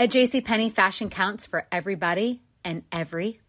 At JCPenney, fashion counts for everybody and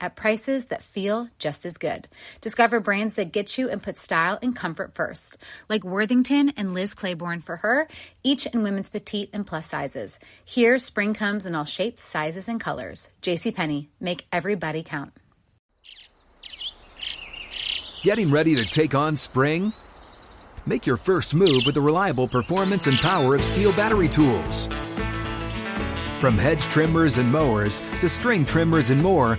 at prices that feel just as good. Discover brands that get you and put style and comfort first, like Worthington and Liz Claiborne for her, each in women's petite and plus sizes. Here, spring comes in all shapes, sizes, and colors. JCPenney, make everybody count. Getting ready to take on spring? Make your first move with the reliable performance and power of STIHL battery tools. From hedge trimmers and mowers to string trimmers and more,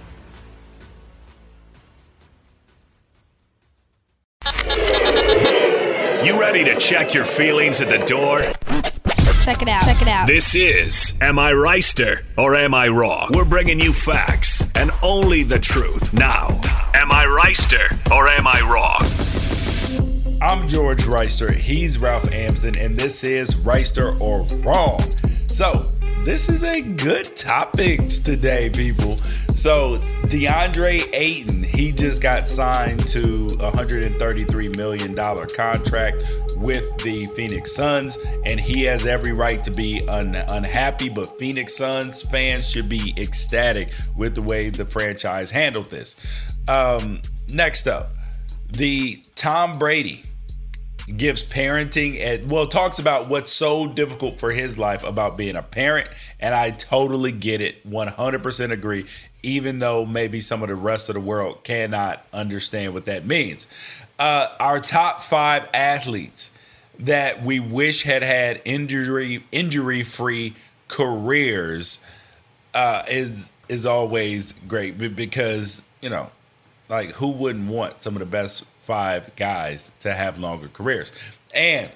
You ready to check your feelings at the door? Check it out. Check it out. This is Am I Wrighster or Am I Wrong? We're bringing you facts and only the truth. Now, Am I Wrighster or Am I Wrong? I'm George Wrighster. He's Ralph Amsden, and this is Wrighster or Wrong. So, this is a good topic today, people. So DeAndre Ayton, he just got signed to a $133 million contract with the Phoenix Suns, and he has every right to be un- unhappy. But Phoenix Suns fans should be ecstatic with the way the franchise handled this. Um, next up, the Tom Brady gives parenting and well talks about what's so difficult for his life about being a parent and I totally get it 100% agree even though maybe some of the rest of the world cannot understand what that means uh, our top five athletes that we wish had had injury injury free careers uh, is is always great because you know like who wouldn't want some of the best five guys to have longer careers. And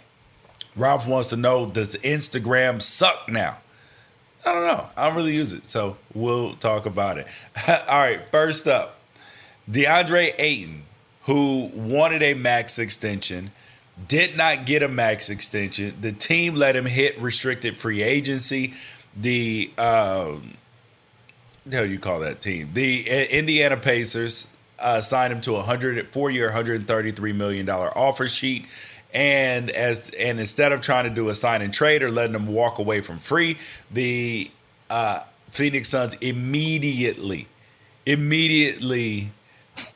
Ralph wants to know does Instagram suck now? I don't know. I don't really use it. So we'll talk about it. All right, first up, DeAndre Ayton, who wanted a max extension, did not get a max extension. The team let him hit restricted free agency. The um, how do you call that team? The Indiana Pacers uh, signed him to a four year, hundred thirty three million dollar offer sheet. And as and instead of trying to do a sign and trade or letting him walk away from free, the uh, Phoenix Suns immediately, immediately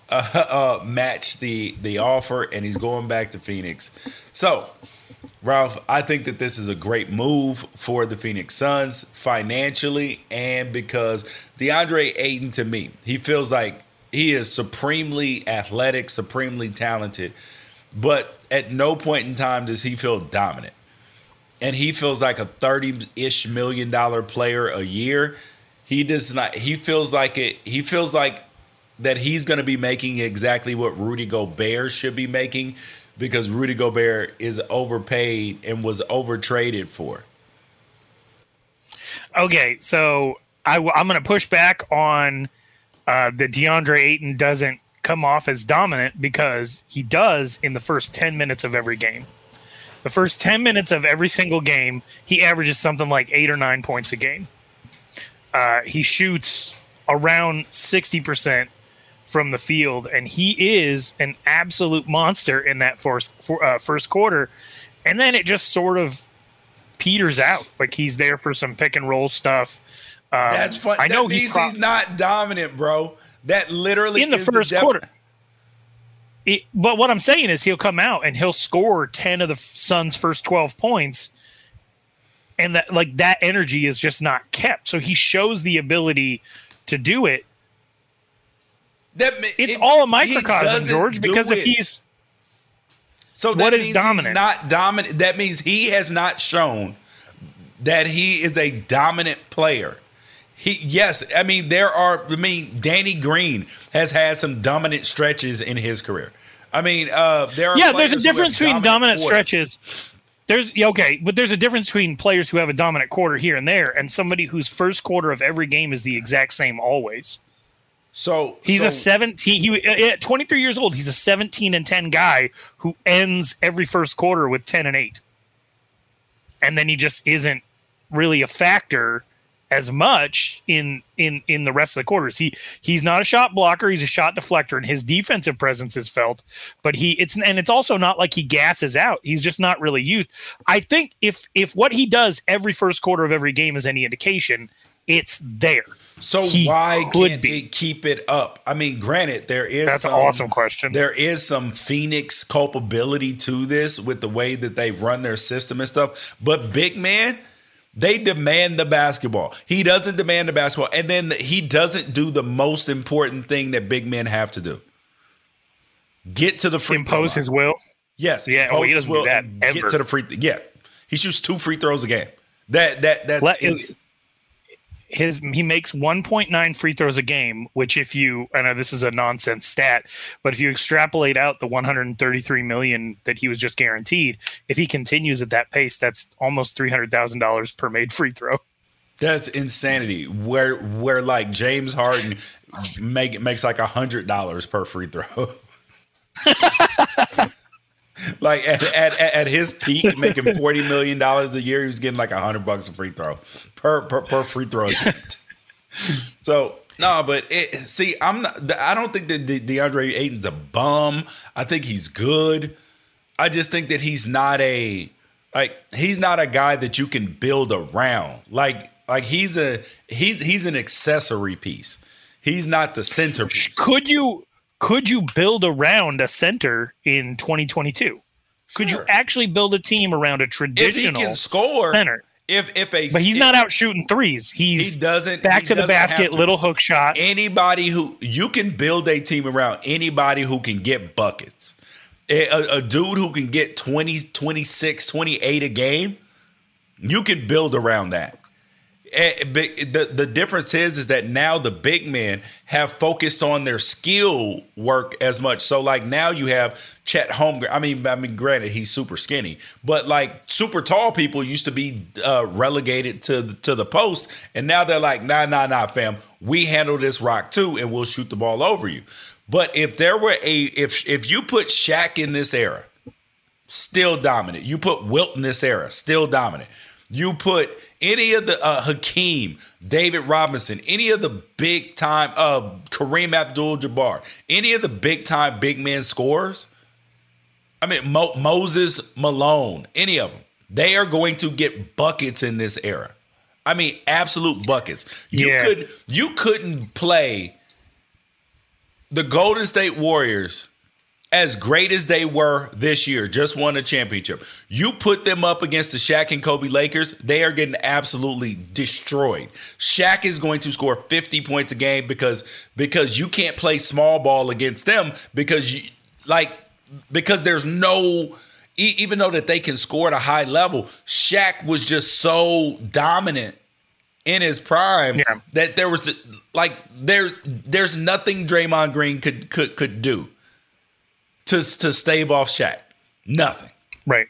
uh, uh, matched the the offer, and he's going back to Phoenix. So, Ralph, I think that this is a great move for the Phoenix Suns financially, and because DeAndre Ayton, to me, he feels like He is supremely athletic, supremely talented, but at no point in time does he feel dominant. And he feels like a 30-ish million dollar player a year. He does not he feels like it he feels like that he's going to be making exactly what Rudy Gobert should be making because Rudy Gobert is overpaid and was overtraded for. Okay, so I, am going to push back on uh, that DeAndre Ayton doesn't come off as dominant because he does in the first 10 minutes of every game. The first 10 minutes of every single game, he averages something like eight or nine points a game. Uh, he shoots around 60% from the field, and he is an absolute monster in that first, for, uh, first quarter. And then it just sort of peters out. Like he's there for some pick and roll stuff. Um, That's fun. I know that means pro- he's not dominant, bro. That literally in the first the quarter. It, but what I'm saying is he'll come out and he'll score 10 of the Suns' first 12 points and that like that energy is just not kept. So he shows the ability to do it. That it's it, all a microcosm, George, because if he's so what is dominant? not dominant. That means he has not shown that he is a dominant player. He yes, I mean there are. I mean Danny Green has had some dominant stretches in his career. I mean, uh, there are yeah. There's a difference between dominant, dominant stretches. There's okay, but there's a difference between players who have a dominant quarter here and there, and somebody whose first quarter of every game is the exact same always. So he's so, a 17. He at 23 years old, he's a 17 and 10 guy who ends every first quarter with 10 and 8, and then he just isn't really a factor as much in in in the rest of the quarters. He he's not a shot blocker, he's a shot deflector and his defensive presence is felt, but he it's and it's also not like he gasses out. He's just not really used. I think if if what he does every first quarter of every game is any indication, it's there. So he why can't be. it keep it up? I mean, granted, there is that's some, an awesome question. There is some Phoenix culpability to this with the way that they run their system and stuff, but big man they demand the basketball. He doesn't demand the basketball. And then he doesn't do the most important thing that big men have to do get to the free Impose his will? Yes. Yeah. Oh, he doesn't do that ever. Get to the free. Yeah. He shoots two free throws a game. That, that, that's. Let, his he makes 1.9 free throws a game, which if you I know this is a nonsense stat, but if you extrapolate out the 133 million that he was just guaranteed, if he continues at that pace, that's almost three hundred thousand dollars per made free throw. That's insanity. Where where like James Harden make makes like a hundred dollars per free throw. like at, at, at his peak, making forty million dollars a year, he was getting like hundred bucks a free throw per per, per free throw attempt. so no, but it, see, I'm not. I don't think that De- DeAndre Ayton's a bum. I think he's good. I just think that he's not a like he's not a guy that you can build around. Like like he's a he's he's an accessory piece. He's not the centerpiece. Could you could you build around a center in 2022? Could you actually build a team around a traditional if he can score, center? If if a but he's if, not out shooting threes. He's he doesn't back he to doesn't the basket, little hook shot. Anybody who you can build a team around anybody who can get buckets. A, a, a dude who can get 20, 26, 28 a game, you can build around that. The the difference is is that now the big men have focused on their skill work as much. So like now you have Chet Holmgren. I mean, I mean, granted he's super skinny, but like super tall people used to be uh, relegated to the, to the post, and now they're like, nah, nah, nah, fam, we handle this rock too, and we'll shoot the ball over you. But if there were a if if you put Shaq in this era, still dominant. You put Wilt in this era, still dominant. You put any of the uh, Hakeem, David Robinson, any of the big time, uh, Kareem Abdul-Jabbar, any of the big time big men scores. I mean Mo- Moses Malone, any of them, they are going to get buckets in this era. I mean, absolute buckets. You yeah. could you couldn't play the Golden State Warriors as great as they were this year, just won a championship. You put them up against the Shaq and Kobe Lakers, they are getting absolutely destroyed. Shaq is going to score 50 points a game because because you can't play small ball against them because you like because there's no even though that they can score at a high level, Shaq was just so dominant in his prime yeah. that there was like there there's nothing Draymond Green could could could do to to stave off Shaq. Nothing. Right.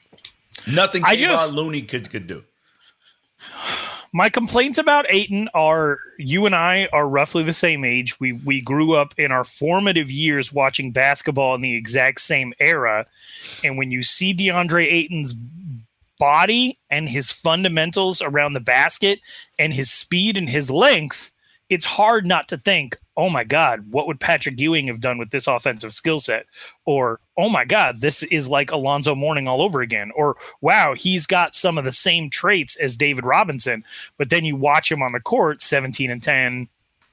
Nothing I just, Looney could could do. My complaints about Ayton are you and I are roughly the same age. We we grew up in our formative years watching basketball in the exact same era. And when you see DeAndre Ayton's body and his fundamentals around the basket and his speed and his length, it's hard not to think, oh my God, what would Patrick Ewing have done with this offensive skill set? Or, oh my God, this is like Alonzo Mourning all over again. Or, wow, he's got some of the same traits as David Robinson. But then you watch him on the court, 17 and 10,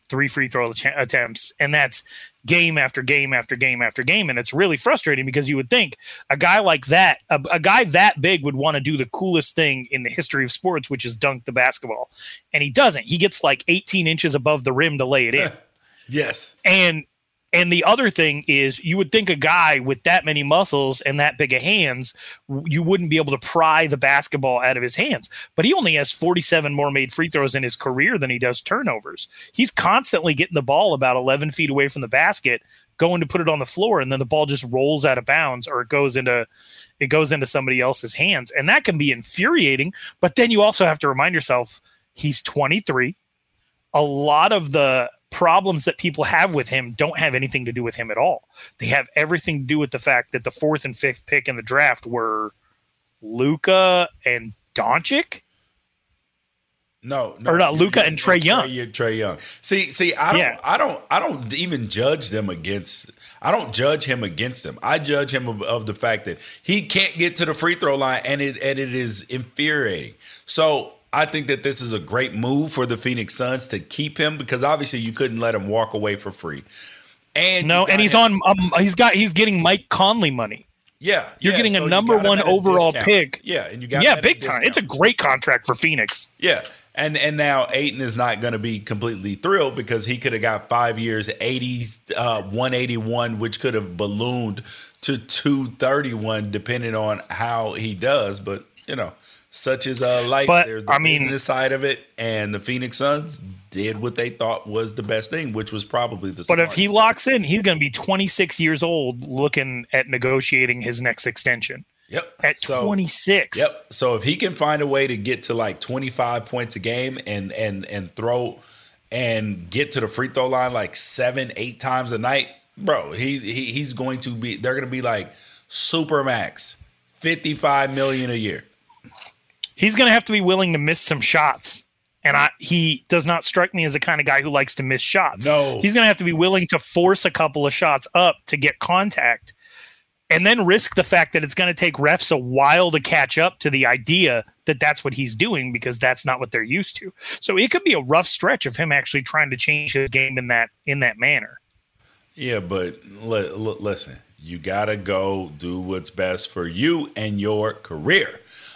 three free throw attempts, and that's game after game after game after game. And it's really frustrating because you would think a guy like that, a, a guy that big, would want to do the coolest thing in the history of sports, which is dunk the basketball. And he doesn't. He gets like 18 inches above the rim to lay it in. yes. And and the other thing is, you would think a guy with that many muscles and that big of hands, you wouldn't be able to pry the basketball out of his hands. But he only has 47 more made free throws in his career than he does turnovers. He's constantly getting the ball about 11 feet away from the basket, going to put it on the floor, and then the ball just rolls out of bounds or it goes into it goes into somebody else's hands, and that can be infuriating. But then you also have to remind yourself he's 23. A lot of the problems that people have with him don't have anything to do with him at all. They have everything to do with the fact that the fourth and fifth pick in the draft were Luka and Doncic. No, no, or not Luka and Trae Young. Trae Young. See, see, I don't, yeah. I don't, I don't even judge them against. I don't judge him against them. I judge him of, of the fact that he can't get to the free throw line, and it and it is infuriating. So I think that this is a great move for the Phoenix Suns to keep him because obviously you couldn't let him walk away for free. And no, and he's him. on. Um, he's got. He's getting Mike Conley money. Yeah, you're yeah, getting so a number one overall pick. Yeah, and you got yeah, big time. It's a great contract for Phoenix. Yeah, and and now Ayton is not going to be completely thrilled because he could have got five years, 80, uh, 181, which could have ballooned to 231, depending on how he does. But you know, such as uh, life. But, There's the I mean, business side of it, and the Phoenix Suns did what they thought was the best thing, which was probably the. But if he locks in, he's going to be 26 years old, looking at negotiating his next extension. Yep. At so, 26. Yep. So if he can find a way to get to like 25 points a game and and and throw and get to the free throw line like seven, eight times a night, bro, he, he he's going to be. They're going to be like super max, 55 million a year he's going to have to be willing to miss some shots. And I, he does not strike me as the kind of guy who likes to miss shots. No. He's going to have to be willing to force a couple of shots up to get contact and then risk the fact that it's going to take refs a while to catch up to the idea that that's what he's doing because that's not what they're used to. So it could be a rough stretch of him actually trying to change his game in that in that manner. Yeah, but l- l- listen, you got to go do what's best for you and your career.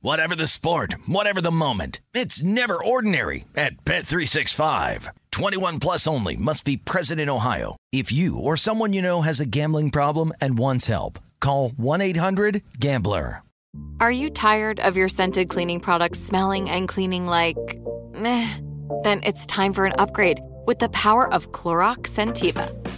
Whatever the sport, whatever the moment, it's never ordinary at Bet365. 21 plus only must be present in Ohio. If you or someone you know has a gambling problem and wants help, call 1-800-GAMBLER. Are you tired of your scented cleaning products smelling and cleaning like meh? Then it's time for an upgrade with the power of Clorox Scentiva.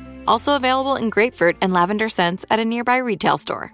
Also available in grapefruit and lavender scents at a nearby retail store.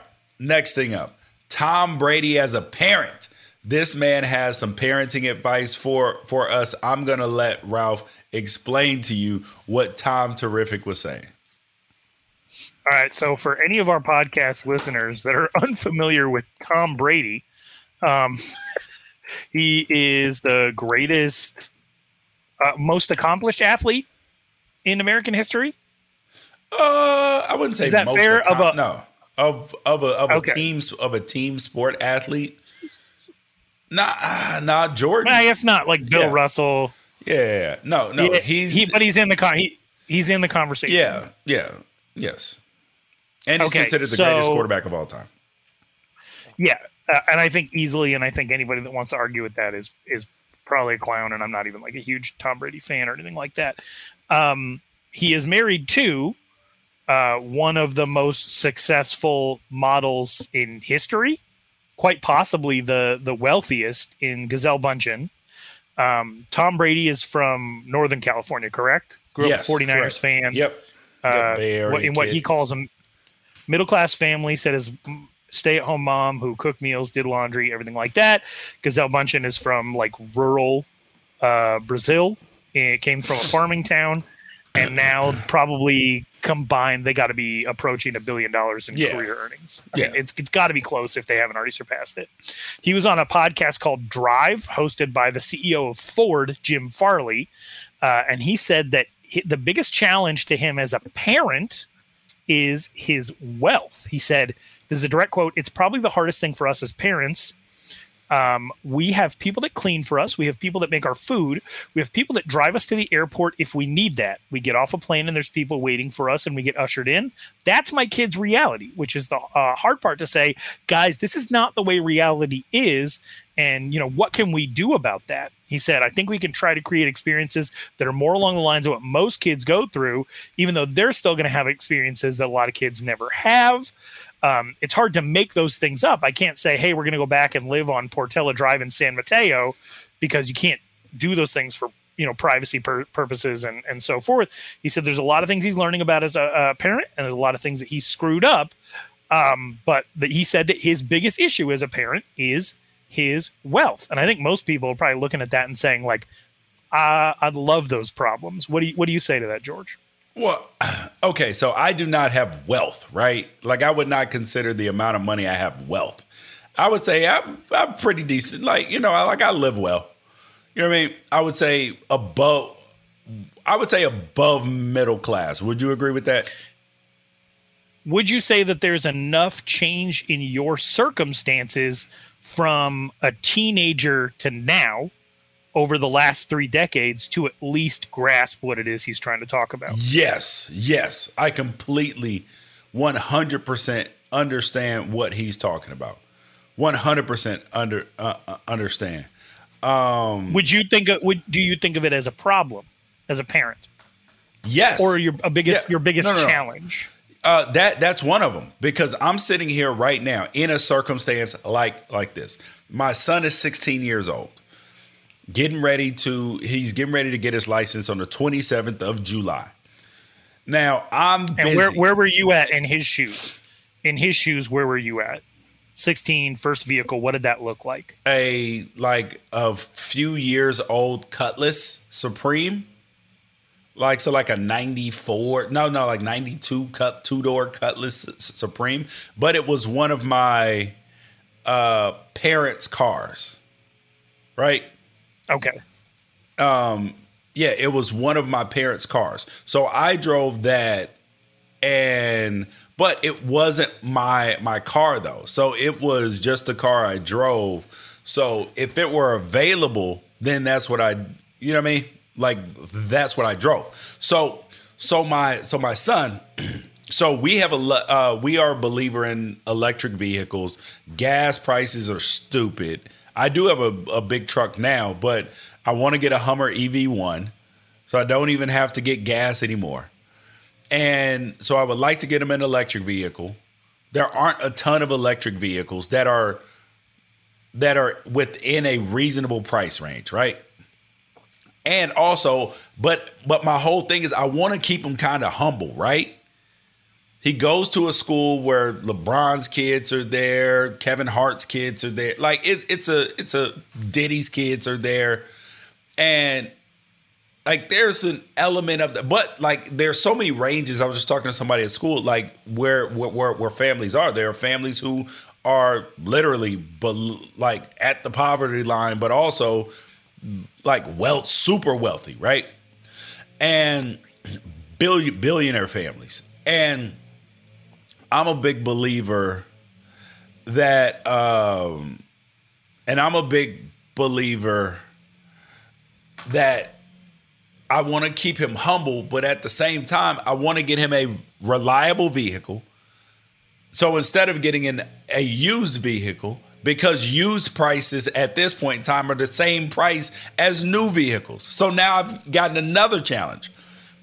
Next thing up, Tom Brady as a parent. This man has some parenting advice for for us. I'm gonna let Ralph explain to you what Tom Terrific was saying. All right. So, for any of our podcast listeners that are unfamiliar with Tom Brady, um, he is the greatest, uh, most accomplished athlete in American history. Uh, I wouldn't say Is that most fair? Of a- no of of a of a Okay. team of a team sport athlete. Nah, ah, nah, Jordan. I guess not like Bill Yeah. Russell. Yeah, no, no. Yeah, he's he, but he's in the con. He, he's in the conversation. yeah, yeah, yes. And he's Okay, considered the greatest quarterback of all time. Yeah, uh, and I think easily, and I think anybody that wants to argue with that is is probably a clown. And I'm not even like a huge Tom Brady fan or anything like that. Um, he is married to uh, one of the most successful models in history, quite possibly the the wealthiest in Gisele Bündchen. Um, Tom Brady is from Northern California, correct? Grew Yes, up a 49ers correct. fan. Yep. Uh, Yep, what, in what kid. he calls a middle class family, said his stay at home mom who cooked meals, did laundry, everything like that. Gisele Bündchen is from like rural uh, Brazil. It came from a farming town, and now probably combined they got to be approaching a billion dollars in Yeah. career earnings. I mean, Yeah. it's it's got to be close if they haven't already surpassed it. He was on a podcast called Drive, hosted by the CEO of Ford, Jim Farley, uh, and he said that hi- the biggest challenge to him as a parent is his wealth. He said, "This is a direct quote. It's probably the hardest thing for us as parents." Um, we have people that clean for us. We have people that make our food. We have people that drive us to the airport if we need that. We get off a plane and there's people waiting for us and we get ushered in. That's my kid's reality, which is the uh, hard part to say, guys, this is not the way reality is. And, you know, what can we do about that? He said, I think we can try to create experiences that are more along the lines of what most kids go through, even though they're still going to have experiences that a lot of kids never have um, it's hard to make those things up. I can't say, hey, we're going to go back and live on Portola Drive in San Mateo because you can't do those things for you know privacy pur- purposes and and so forth. He said there's a lot of things he's learning about as a, a parent, and there's a lot of things that he screwed up. Um, but that he said that his biggest issue as a parent is his wealth, and I think most people are probably looking at that and saying like, uh, I'd love those problems. What do you what do you say to that, George? Well, okay, so I do not have wealth, right? Like I would not consider the amount of money I have wealth. I would say I'm I'm pretty decent. Like, you know, I like I live well. You know what I mean? I would say above I would say above middle class. Would you agree with that? Would you say that there's enough change in your circumstances from a teenager to now over the last three decades to at least grasp what it is he's trying to talk about. Yes, yes. I completely 100% understand what he's talking about. 100% under uh, uh, understand. Um, would you think of, would do you think of it as a problem as a parent? Yes. Or your a biggest Yeah. your biggest No, no, no. Uh, that that's one of them because I'm sitting here right now in a circumstance like like this. My son is 16 years old, getting ready to he's getting ready to get his license on the 27th of July. Now I'm And where where were you at in his shoes? In his shoes, where were you at? 16, first vehicle. What did that look like? a like a few years old Cutlass Supreme. Like so, like a '94, no, no, like '92 cut two door Cutlass Supreme, but it was one of my uh parents' cars, right? Okay. Um, yeah, it was one of my parents' cars, so I drove that, and but it wasn't my my car though, so it was just a car I drove. So if it were available, then that's what I, you know what I mean? Like that's what I drove. So so my so my son, so we have a uh, we are a believer in electric vehicles. Gas prices are stupid. I do have a, a big truck now, but I want to get a Hummer EV one, so I don't even have to get gas anymore. And so I would like to get him an electric vehicle. There aren't a ton of electric vehicles that are that are within a reasonable price range, right? And also, but but my whole thing is I want to keep him kind of humble, right? He goes to a school where LeBron's kids are there, Kevin Hart's kids are there. Like it, it's a it's a Diddy's kids are there, and like there's an element of the but like there's so many ranges. I was just talking to somebody at school, like where where where, families are. There are families who are literally bel like at the poverty line, but also like wealth, super wealthy, right? And billion billionaire families. And I'm a big believer that um and I'm a big believer that I want to keep him humble, but at the same time, I want to get him a reliable vehicle. So instead of getting in a used vehicle, because used prices at this point in time are the same price as new vehicles. So now I've gotten another challenge.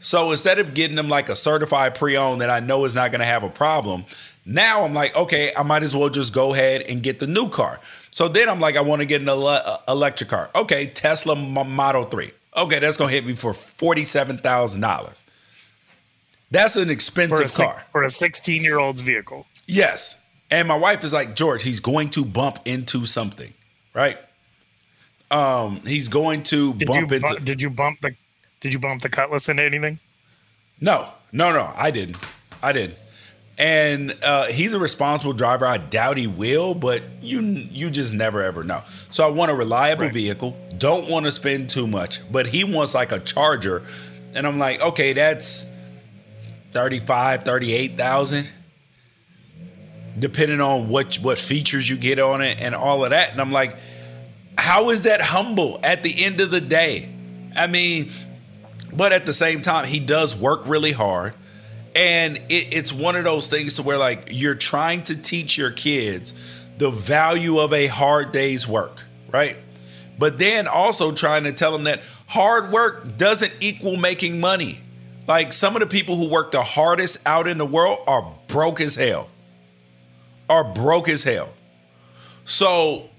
So instead of getting them like a certified pre-owned that I know is not going to have a problem, now I'm like, okay, I might as well just go ahead and get the new car. So then I'm like, I want to get an ele- uh, electric car. Okay, Tesla Model 3. Okay, that's going to hit me for $47,000. That's an For expensive six- car. for a 16 year old's vehicle. Yes. And my wife is like, George, he's going to bump into something, right? Um, he's going to Did bump you into bu- did you bump the did you bump the cutlass into anything? No, no, no, I didn't. I didn't. And uh, he's a responsible driver. I doubt he will, but you you just never ever know. So I want a reliable vehicle. Don't want to spend too much, but he wants like a Charger, and I'm like, okay, that's 35, 38,000 depending on what what features you get on it and all of that. And I'm like, how is that humble at the end of the day? I mean, but at the same time, he does work really hard. And it, it's one of those things to where like you're trying to teach your kids the value of a hard day's work, right? But then also trying to tell them that hard work doesn't equal making money. Like some of the people who work the hardest out in the world are broke as hell. Are broke as hell. So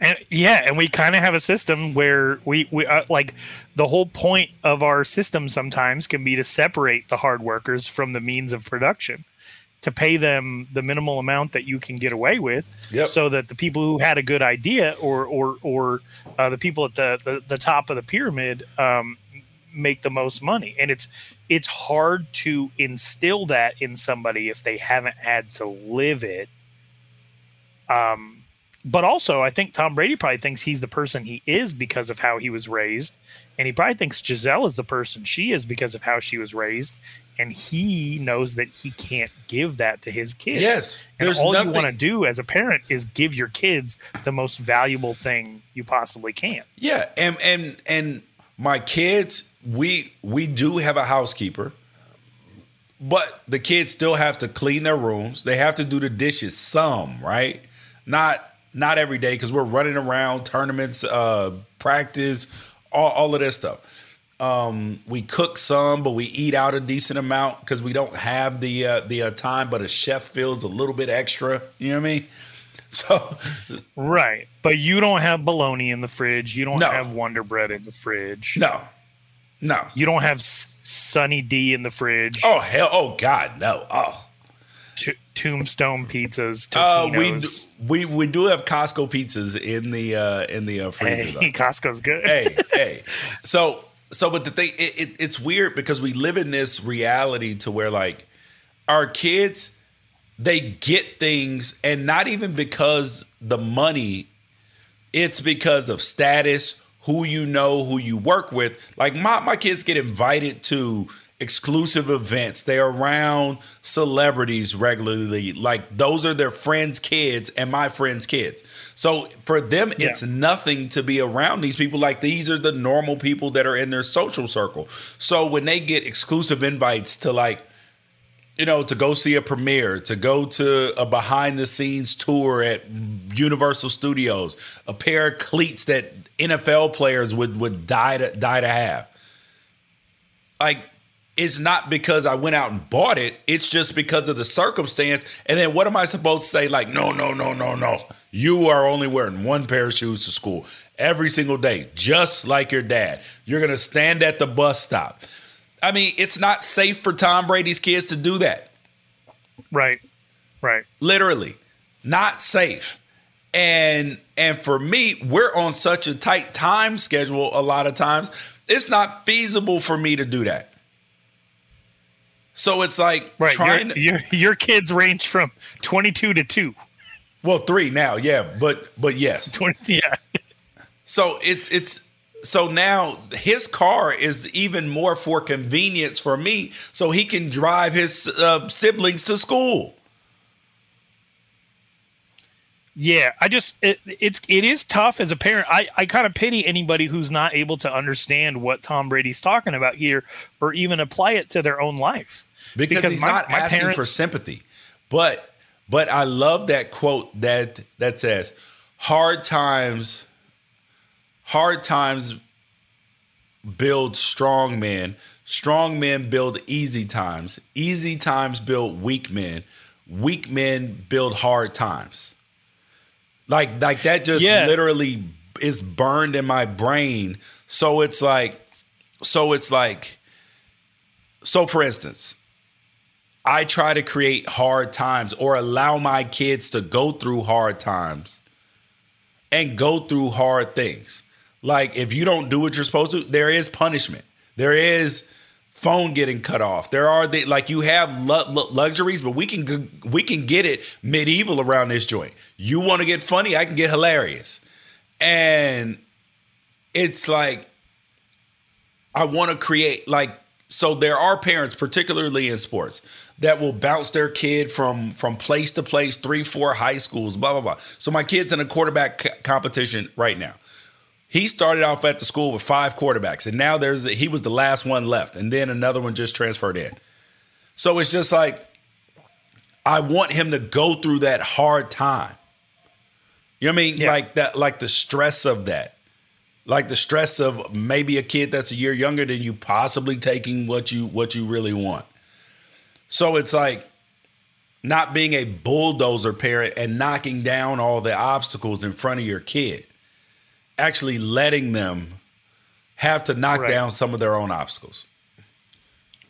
And yeah, and we kind of have a system where we we uh, like the whole point of our system sometimes can be to separate the hard workers from the means of production, to pay them the minimal amount that you can get away with, Yep. so that the people who had a good idea or or or uh, the people at the, the the top of the pyramid um, make the most money. And it's it's hard to instill that in somebody if they haven't had to live it. Um, but also, I think Tom Brady probably thinks he's the person he is because of how he was raised, and he probably thinks Gisele is the person she is because of how she was raised, and he knows that he can't give that to his kids. Yes, and there's all nothing- you want to do as a parent is give your kids the most valuable thing you possibly can. Yeah, and and and my kids, we we do have a housekeeper, but the kids still have to clean their rooms. They have to do the dishes some, right? Not not every day because we're running around tournaments, uh, practice, all, all of this stuff. Um, we cook some, but we eat out a decent amount because we don't have the uh, the uh, time. But a chef feels a little bit extra. You know what I mean? So Right. But you don't have bologna in the fridge. You don't No. have Wonder Bread in the fridge. no, no. You don't have Sunny D in the fridge. Oh hell! Oh God, no! Oh. T- tombstone pizzas. Uh, we do, we we do have Costco pizzas in the uh, in the uh, freezer. though. Costco's good. hey, hey. So so, but the thing it, it, it's weird because we live in this reality to where like our kids they get things, and not even because the money. It's because of status, who you know, who you work with. Like my my kids get invited to exclusive events. They're around celebrities regularly. Like those are their friends' kids and my friends' kids. So for them, it's nothing to be around these people. Like these are the normal people that are in their social circle. So when they get exclusive invites to like you know, to go see a premiere, to go to a behind the scenes tour at Universal Studios, a pair of cleats that NFL players would would die to die to have. Like it's not because I went out and bought it, it's just because of the circumstance. And then what am I supposed to say like, "No, no, no, no, no. You are only wearing one pair of shoes to school every single day, just like your dad. You're going to stand at the bus stop." I mean, it's not safe for Tom Brady's kids to do that. Right. Right. Literally. Not safe. And and for me, we're on such a tight time schedule a lot of times. It's not feasible for me to do that. So it's like Right. trying your, to, your your kids range from 22 to 2. well, three now, yeah, but but yes. 20 yeah. So it's it's so now his car is even more for convenience for me, so he can drive his uh, siblings to school. Yeah, I just it, it's it is tough as a parent. I I kind of pity anybody who's not able to understand what Tom Brady's talking about here, or even apply it to their own life. because, he's my- not my asking for sympathy. But but I love that quote that that says hard times hard times build strong men, strong men build easy times, easy times build weak men, weak men build hard times. Like like that just Yeah. literally is burned in my brain. So it's like so it's like so for instance, I try to create hard times or allow my kids to go through hard times and go through hard things. Like if you don't do what you're supposed to, there is punishment. There is phone getting cut off. There are the like you have lu- lu- luxuries, but we can we can get it medieval around this joint. You want to get funny, I can get hilarious. And it's like I want to create like so there are parents particularly in sports that will bounce their kid from from place to place, 3 4 high schools, blah blah blah. So my kid's in a quarterback c- competition right now. He started off at the school with five quarterbacks and now there's he was the last one left and then another one just transferred in. So it's just like I want him to go through that hard time. You know what I mean? Like that like the stress of that like the stress of maybe a kid that's a year younger than you possibly taking what you what you really want. So it's like not being a bulldozer parent and knocking down all the obstacles in front of your kid. Actually letting them have to knock Right. down some of their own obstacles.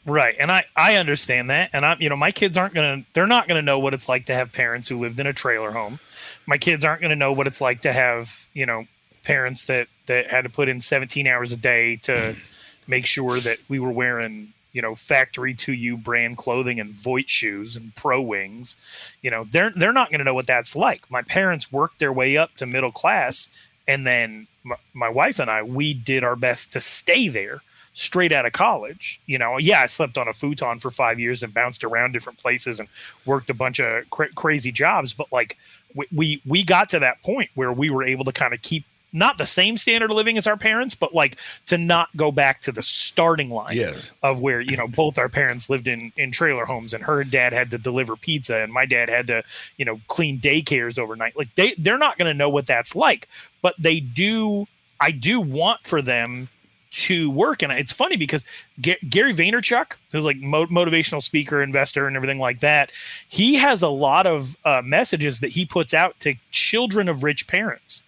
Right. And I, I understand that. And I'm, you know, my kids aren't going to, they're not going to know what it's like to have parents who lived in a trailer home. My kids aren't going to know what it's like to have, you know, parents that, that had to put in 17 hours a day to make sure that we were wearing you know, factory to you brand clothing and Voit shoes and Pro Wings, you know, they're they're not going to know what that's like. My parents worked their way up to middle class, and then my, my wife and I, we did our best to stay there straight out of college. You know, yeah, I slept on a futon for five years and bounced around different places and worked a bunch of cra- crazy jobs, but like we, we we got to that point where we were able to kind of keep not the same standard of living as our parents, but like to not go back to the starting line yes. of where, you know, both our parents lived in, in trailer homes and her dad had to deliver pizza and my dad had to, you know, clean daycares overnight. Like they, they're not going to know what that's like, but they do. I do want for them to work. And it's funny because G- Gary Vaynerchuk, who's like mo- motivational speaker, investor, and everything like that, he has a lot of uh, messages that he puts out to children of rich parents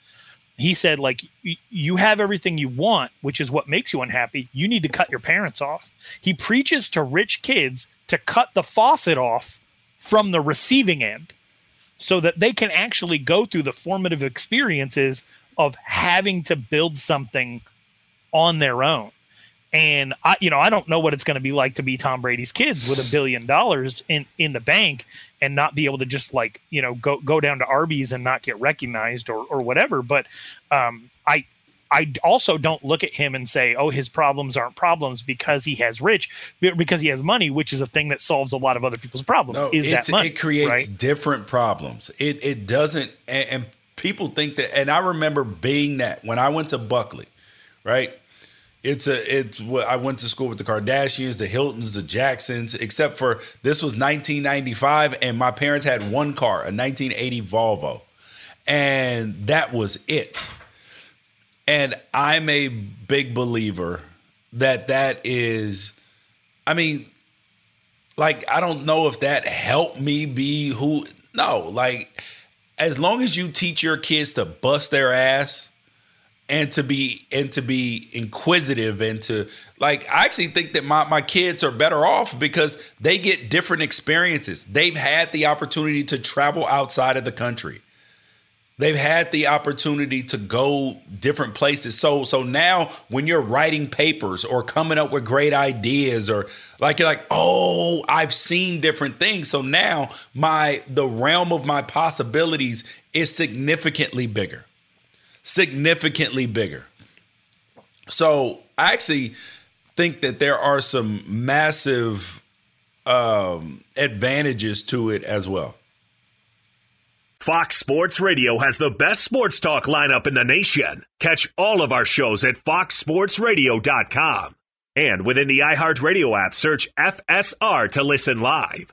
he said like you have everything you want which is what makes you unhappy. You need to cut your parents off. He preaches to rich kids to cut the faucet off from the receiving end so that they can actually go through the formative experiences of having to build something on their own and I, you know, I don't know what it's going to be like to be Tom Brady's kids with a billion dollars in in the bank and not be able to just like you know go go down to Arby's and not get recognized or or whatever. But um, I I also don't look at him and say, oh, his problems aren't problems because he has rich, because he has money, which is a thing that solves a lot of other people's problems. No, is that money? It creates right? different problems. It it doesn't, and, and people think that. And I remember being that when I went to Buckley, right it's a it's what I went to school with the Kardashians, the Hiltons, the Jacksons, except for this was 1995 and my parents had one car, a 1980 Volvo. And that was it. And I'm a big believer that that is I mean like I don't know if that helped me be who no, like as long as you teach your kids to bust their ass and to be and to be inquisitive and to like I actually think that my, my kids are better off because they get different experiences. They've had the opportunity to travel outside of the country. They've had the opportunity to go different places. So so now when you're writing papers or coming up with great ideas or like you're like, "Oh, I've seen different things." So now my the realm of my possibilities is significantly bigger significantly bigger. So I actually think that there are some massive um, advantages to it as well. Fox Sports Radio has the best sports talk lineup in the nation. Catch all of our shows at foxsportsradio.com. And within the iHeartRadio app, search FSR to listen live.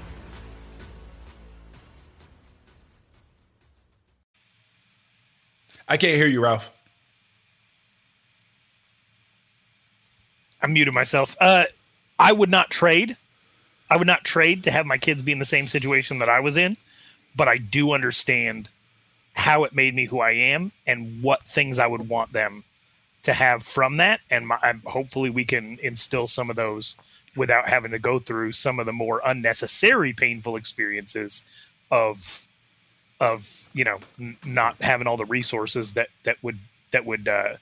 I can't hear you, Ralph. I muted myself. Uh, I would not trade. I would not trade to have my kids be in the same situation that I was in, but I do understand how it made me who I am and what things I would want them to have from that. And my, hopefully, we can instill some of those without having to go through some of the more unnecessary painful experiences of of you know n- not having all the resources that that would that would uh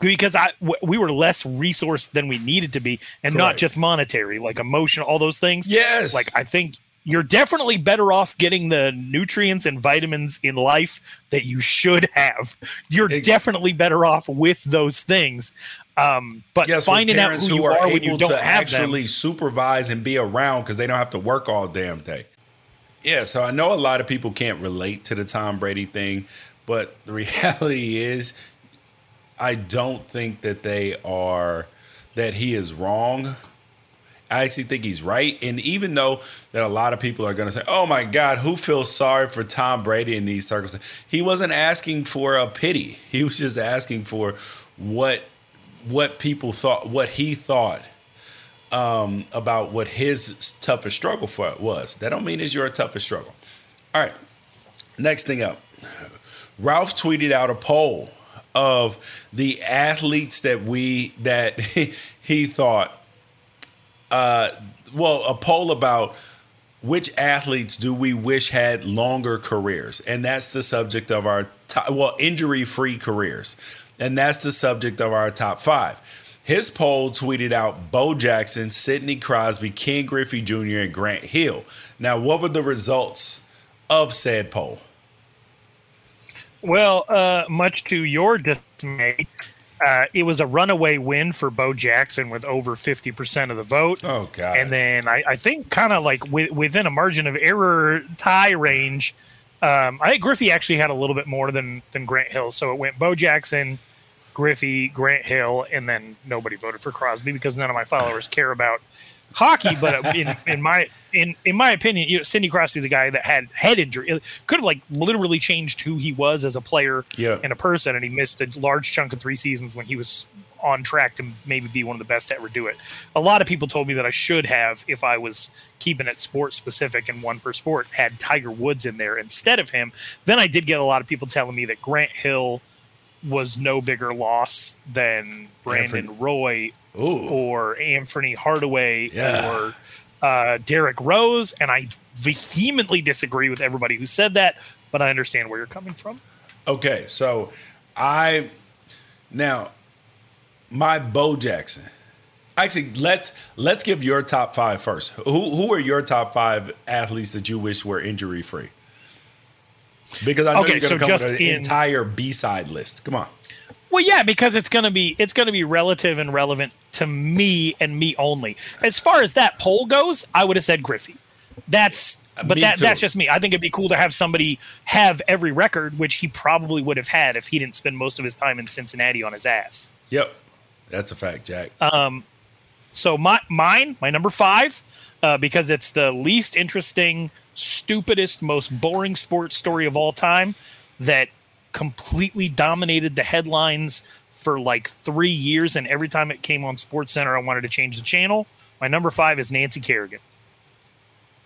because I w- we were less resourced than we needed to be and not just monetary like emotional all those things Yes. like i think you're definitely better off getting the nutrients and vitamins in life that you should have you're Ex- definitely better off with those things um but Yes, finding out who who you are are when you don't to have actually them supervise and be around because they don't have to work all damn day. Yeah, so I know a lot of people can't relate to the Tom Brady thing, but the reality is, I don't think that they are that he is wrong. I actually think he's right. And even though that a lot of people are going to say, oh my God, who feels sorry for Tom Brady in these circumstances? He wasn't asking for a pity. He was just asking for what what people thought, what he thought um, about what his toughest struggle for was. That don't mean it's your toughest struggle. All right. Next thing up. Ralph tweeted out a poll of the athletes that we that he thought uh well a poll about which athletes do we wish had longer careers and that's the subject of our top, well injury free careers and that's the subject of our top 5 his poll tweeted out Bo Jackson, Sidney Crosby, Ken Griffey Jr., and Grant Hill. Now, what were the results of said poll? Well, uh, much to your dismay, uh, it was a runaway win for Bo Jackson with over 50% of the vote. Oh, God. And then I, I think kind of like wi- within a margin of error tie range, um, I think Griffey actually had a little bit more than, than Grant Hill. So it went Bo Jackson, Griffey, Grant Hill, and then nobody voted for Crosby because none of my followers care about hockey. But uh, in, in my in in my opinion, you know, Sidney Crosby's a guy that had head injury. It could have like literally changed who he was as a player Yeah. and a person, and he missed a large chunk of three seasons when he was on track to maybe be one of the best to ever do it. A lot of people told me that I should have, if I was keeping it sports specific and one per sport, had Tiger Woods in there instead of him. Then I did get a lot of people telling me that Grant Hill was no bigger loss than Brandon Roy Ooh. or Anfernee Hardaway Yeah. or uh, Derrick Rose, and I vehemently disagree with everybody who said that. But I understand where you're coming from. Okay, so I now my Bo Jackson. Actually, let's let's give your top five first. Who who are your top five athletes that you wish were injury free? Because I know Okay, you're going to so come with an in- entire B side list. Come on. Well, yeah, because it's gonna be it's gonna be relative and relevant to me and me only. As far as that poll goes, I would have said Griffey. That's but Me that too. that's just me. I think it'd be cool to have somebody have every record, which he probably would have had if he didn't spend most of his time in Cincinnati on his ass. Yep, that's a fact, Jack. Um, so my mine, my number five, uh, because it's the least interesting, stupidest, most boring sports story of all time that completely dominated the headlines for like three years, and every time it came on Sports Center, I wanted to change the channel. My number five is Nancy Kerrigan.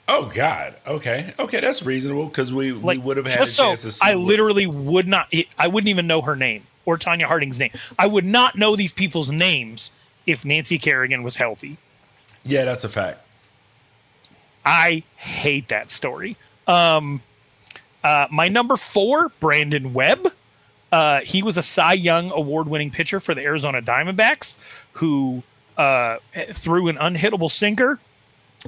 Oh God. Okay. Okay, that's reasonable because we we would have had a just so to see. I literally would not. I wouldn't even know her name or Tonya Harding's name. I would not know these people's names if Nancy Kerrigan was healthy. Yeah, that's a fact. I hate that story. Um, uh, my number four, Brandon Webb. Uh, he was a Cy Young award-winning pitcher for the Arizona Diamondbacks, who uh, threw an unhittable sinker.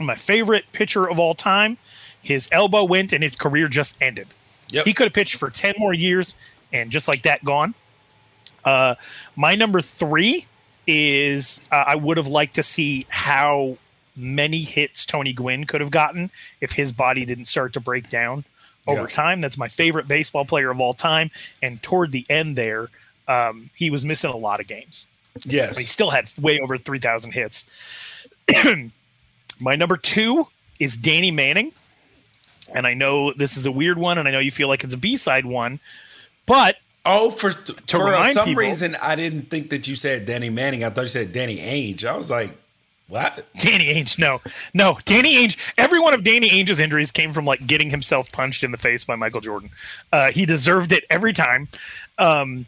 My favorite pitcher of all time. His elbow went, and his career just ended. Yep. He could have pitched for ten more years, and just like that, gone. Uh, my number three is uh, I would have liked to see how many hits Tony Gwynn could have gotten if his body didn't start to break down over Yeah. time. That's my favorite baseball player of all time. And toward the end there, um, he was missing a lot of games. Yes. But he still had way over 3,000 hits. my number two is Danny Manning. And I know this is a weird one, and I know you feel like it's a B side one, but Oh, for for some people- reason, I didn't think that you said Danny Manning. I thought you said Danny Ainge. I was like, what? Danny Ainge, no, no, Danny Ainge. Every one of Danny Ainge's injuries came from like getting himself punched in the face by Michael Jordan. Uh, he deserved it every time. Um,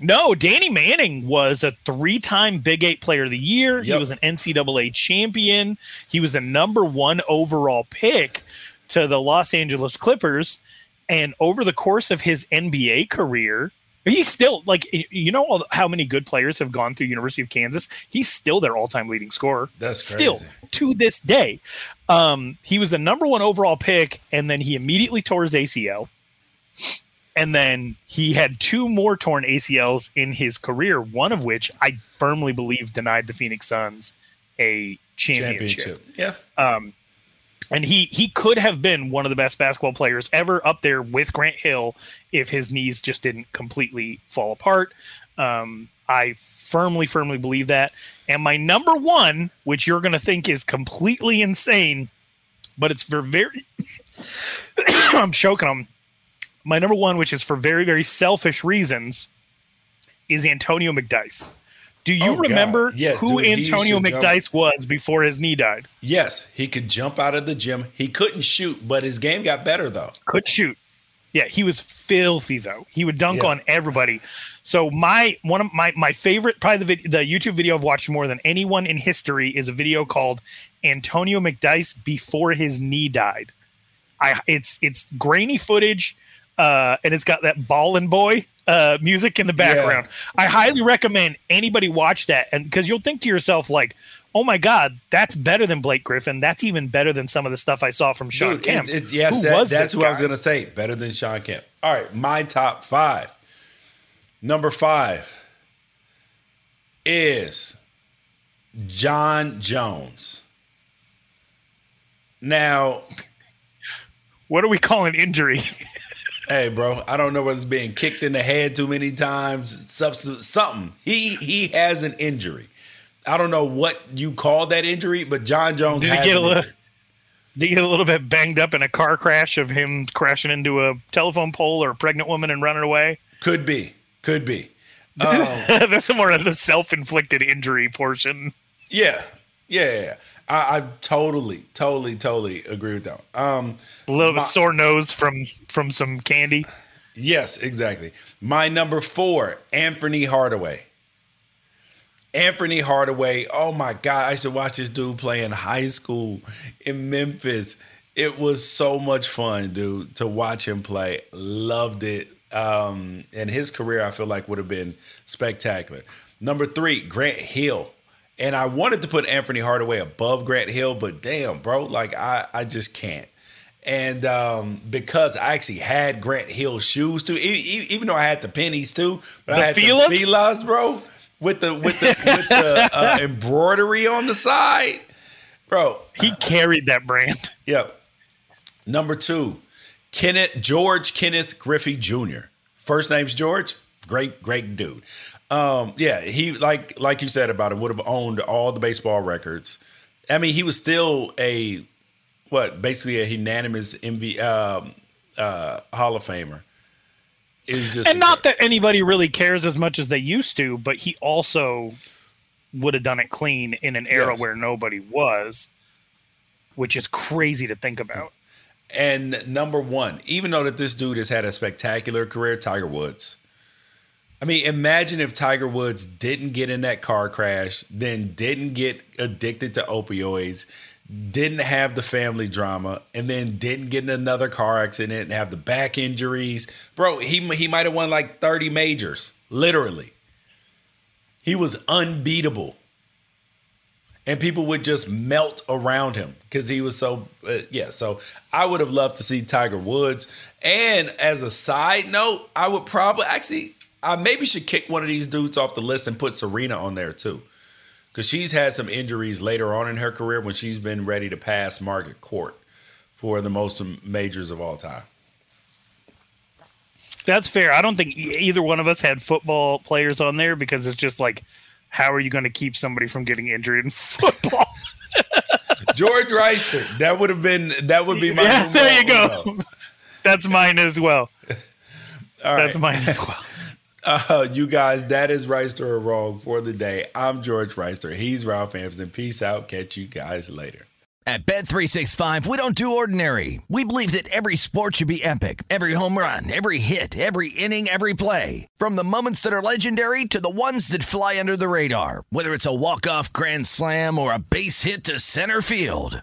no, Danny Manning was a three-time Big Eight Player of the Year. He was an NCAA champion. He was a number one overall pick to the Los Angeles Clippers. And over the course of his NBA career, he's still like you know how many good players have gone through University of Kansas. He's still their all-time leading scorer. That's still to this day. Um, he was the number one overall pick, and then he immediately tore his ACL. And then he had two more torn ACLs in his career, one of which I firmly believe denied the Phoenix Suns a championship. Championship. Yeah. Um, and he he could have been one of the best basketball players ever up there with Grant Hill if his knees just didn't completely fall apart. Um, I firmly, firmly believe that. And my number one, which you're going to think is completely insane, but it's for very, I'm choking on. My number one, which is for very, very selfish reasons, is Antonio McDyess. Do you Oh, remember who dude, Antonio should jump. McDyess was before his knee died? Yes, he could jump out of the gym. He couldn't shoot, but his game got better though. could shoot. Yeah, he was filthy though. He would dunk Yeah. on everybody. So my one of my my favorite probably the vid- the YouTube video I've watched more than anyone in history is a video called Antonio McDyess before his knee died. I it's it's grainy footage uh and it's got that ballin' boy uh music in the background. I highly recommend anybody watch that and because you'll think to yourself like Oh my God, that's better than Blake Griffin. That's even better than some of the stuff I saw from Shawn Dude, Kemp. it- it- yes, that- that's what who I was gonna say. Better than Shawn Kemp. All right, my top five. Number five is Jon Jones. Now, What are we calling injury? hey, bro, I don't know whether it's being kicked in the head too many times, something. He he has an injury. I don't know what you call that injury, but Jon Jones Did he get a little? injury. Did he get a little bit banged up in a car crash of him crashing into a telephone pole or a pregnant woman and running away? Could be, could be. Um, That's more of the self-inflicted injury portion. Yeah, yeah. I, I totally, totally, totally agree with that. Um, A little My- sore nose from from some candy. yes, exactly. My number four, Anfernee Hardaway. Anfernee Hardaway. Oh my God, I used to watch this dude play in high school in Memphis. It was so much fun, dude, to watch him play. Loved it. Um, and his career, I feel like, would have been spectacular. Number three, Grant Hill. And I wanted to put Anfernee Hardaway above Grant Hill, but damn, bro, like I, I just can't. And um, because I actually had Grant Hill shoes too, e- even though I had the pennies too, but I The had Filas? the Filas, bro, with the with the with the uh, embroidery on the side, bro. He carried that brand. Yep. Number two, Kenneth George Kenneth Griffey Jr. First name's George. Great, great dude. Um, yeah, he like like you said about him would have owned all the baseball records. I mean, he was still a what basically a unanimous MV um, uh, Hall of Famer. Is just And not that anybody really cares as much as they used to, but he also would have done it clean in an era Yes. where nobody was. which is crazy to think about. And number one, even though that this dude has had a spectacular career, Tiger Woods. I mean, imagine if Tiger Woods didn't get in that car crash, then didn't get addicted to opioids, didn't have the family drama, and then didn't get in another car accident and have the back injuries. Bro, he he might have won like 30 majors, literally. He was unbeatable. And people would just melt around him because he was so, uh, yeah. So I would have loved to see Tiger Woods. And as a side note, I would probably actually, I maybe should kick one of these dudes off the list and put Serena on there too. Because she's had some injuries later on in her career when she's been ready to pass Margaret Court for the most majors of all time. That's fair. I don't think e- either one of us had football players on there because it's just like, how are you going to keep somebody from getting injured in football? George Wrighster. That would have been, that would be my. yeah, there you go. That's mine as well. All right. That's mine as well. Uh, you guys, that is Wrighster or wrong for the day. I'm George Wrighster. He's Ralph Hampson. Peace out. Catch you guys later. At Bet365, we don't do ordinary. We believe that every sport should be epic. Every home run, every hit, every inning, every play. From the moments that are legendary to the ones that fly under the radar. Whether it's a walk-off grand slam or a base hit to center field.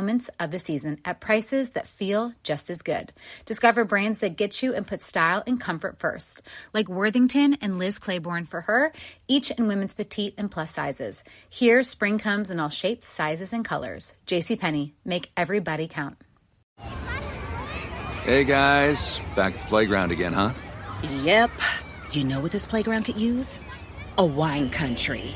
moments of the season at prices that feel just as good. Discover brands that get you and put style and comfort first, like Worthington and Liz Claiborne for her, each in women's petite and plus sizes. Here, spring comes in all shapes, sizes, and colors. JCPenney, make everybody count. Hey guys, back at the playground again, huh? Yep. You know what this playground could use? A wine country.